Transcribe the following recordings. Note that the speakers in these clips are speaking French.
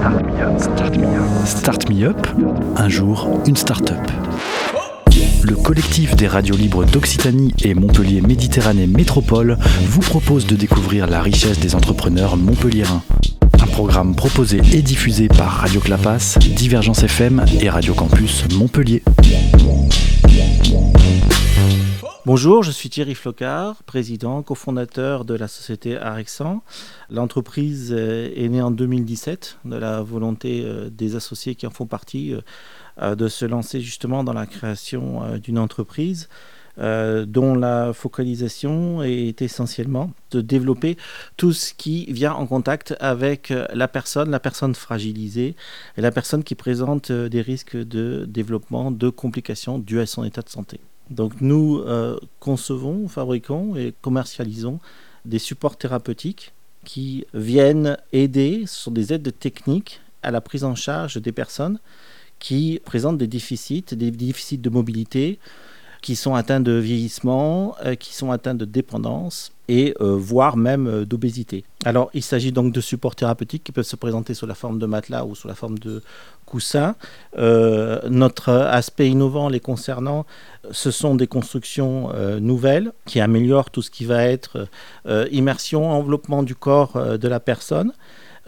Start Me Up. Start un jour, une start-up. Le collectif des radios libres d'Occitanie et Montpellier Méditerranée Métropole vous propose de découvrir la richesse des entrepreneurs montpelliérains. Un programme proposé et diffusé par Radio Clapas, Divergence FM et Radio Campus Montpellier. Bonjour, je suis Thierry Flocard, président, cofondateur de la société Arexan. L'entreprise est née en 2017 de la volonté euh, des associés qui en font partie euh, de se lancer justement dans la création euh, d'une entreprise dont la focalisation est essentiellement de développer tout ce qui vient en contact avec la personne, la personne fragilisée et la personne qui présente des risques de développement de complications dues à son état de santé. Donc nous euh, concevons, fabriquons et commercialisons des supports thérapeutiques qui viennent aider, ce sont des aides techniques à la prise en charge des personnes qui présentent des déficits, des déficits de mobilité, qui sont atteints de vieillissement, euh, qui sont atteints de dépendance et euh, voire même euh, d'obésité. Alors il s'agit donc de supports thérapeutiques qui peuvent se présenter sous la forme de matelas ou sous la forme de coussins. notre aspect innovant les concernant, ce sont des constructions nouvelles qui améliorent tout ce qui va être immersion, enveloppement du corps de la personne.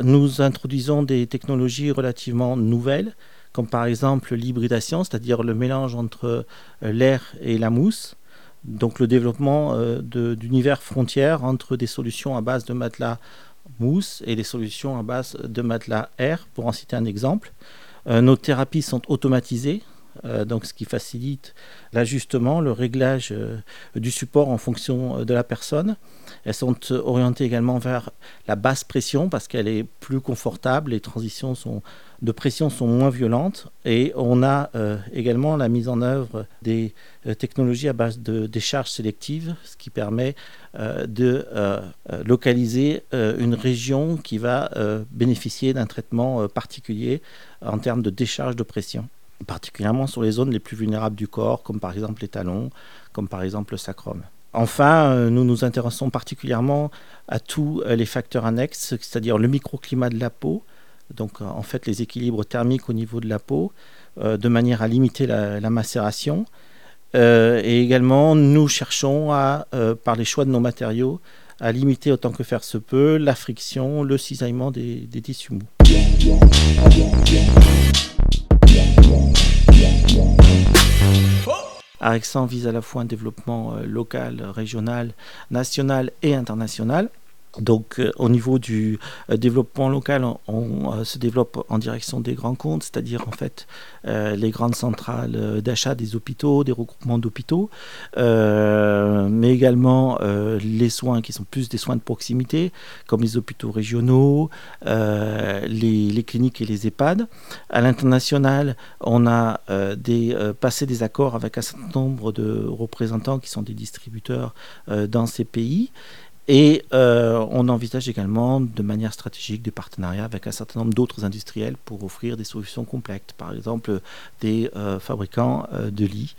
Nous introduisons des technologies relativement nouvelles comme par exemple l'hybridation, c'est-à-dire le mélange entre euh, l'air et la mousse, donc le développement euh, d'univers frontières entre des solutions à base de matelas mousse et des solutions à base de matelas air, pour en citer un exemple. Euh, nos thérapies sont automatisées, donc ce qui facilite l'ajustement, le réglage du support en fonction de la personne. Elles sont orientées également vers la basse pression parce qu'elle est plus confortable, les transitions de pression sont moins violentes et on a euh, également la mise en œuvre des euh, technologies à base de décharges sélectives, ce qui permet euh, de localiser une région qui va bénéficier d'un traitement particulier en termes de décharge de pression particulièrement sur les zones les plus vulnérables du corps, comme par exemple les talons, comme par exemple le sacrum. Enfin, nous nous intéressons particulièrement à tous les facteurs annexes, c'est-à-dire le microclimat de la peau, donc euh, en fait les équilibres thermiques au niveau de la peau, euh, de manière à limiter la, macération. Euh, et également, nous cherchons à, par les choix de nos matériaux, à limiter autant que faire se peut la friction, le cisaillement des, des tissus mous. Arexan vise à la fois un développement local, régional, national et international. Donc euh, au niveau du euh, développement local, on, euh, se développe en direction des grands comptes, c'est-à-dire en fait les grandes centrales d'achat des hôpitaux, des regroupements d'hôpitaux, mais également les soins qui sont plus des soins de proximité, comme les hôpitaux régionaux, les, cliniques et les EHPAD. À l'international, on a passé des accords avec un certain nombre de représentants qui sont des distributeurs dans ces pays. Et euh, on envisage également de manière stratégique des partenariats avec un certain nombre d'autres industriels pour offrir des solutions complètes, par exemple des euh, fabricants euh, de lits.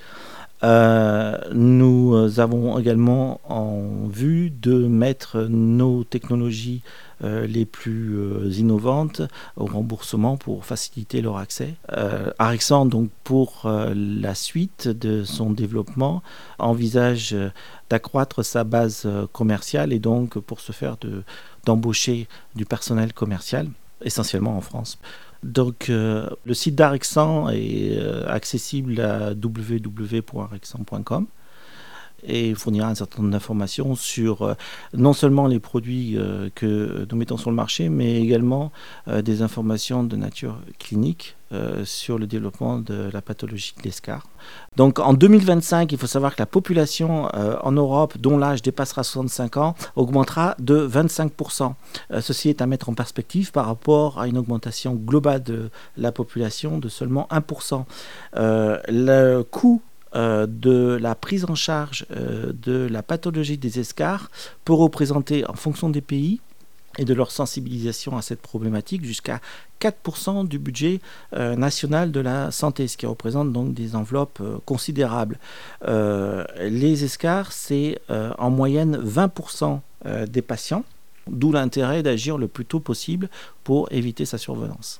Nous avons également en vue de mettre nos technologies euh, les plus euh, innovantes au remboursement pour faciliter leur accès. Euh, Arexan, donc, pour la suite de son développement, envisage d'accroître sa base commerciale et donc pour ce faire d'embaucher du personnel commercial, essentiellement en France. Donc, le site d'Arexan est accessible à www.arexan.com et fournira un certain nombre d'informations sur euh, non seulement les produits euh, que nous mettons sur le marché, mais également euh, des informations de nature clinique sur le développement de la pathologie de l'escar. Donc en 2025, il faut savoir que la population en Europe, dont l'âge dépassera 65 ans, augmentera de 25%. ceci est à mettre en perspective par rapport à une augmentation globale de la population de seulement 1%. le coût euh, de la prise en charge euh, de la pathologie des escars peut représenter, en fonction des pays, et de leur sensibilisation à cette problématique jusqu'à 4% du budget euh, national de la santé, ce qui représente donc des enveloppes considérables. les escars, c'est en moyenne 20% des patients D'où l'intérêt d'agir le plus tôt possible pour éviter sa survenance.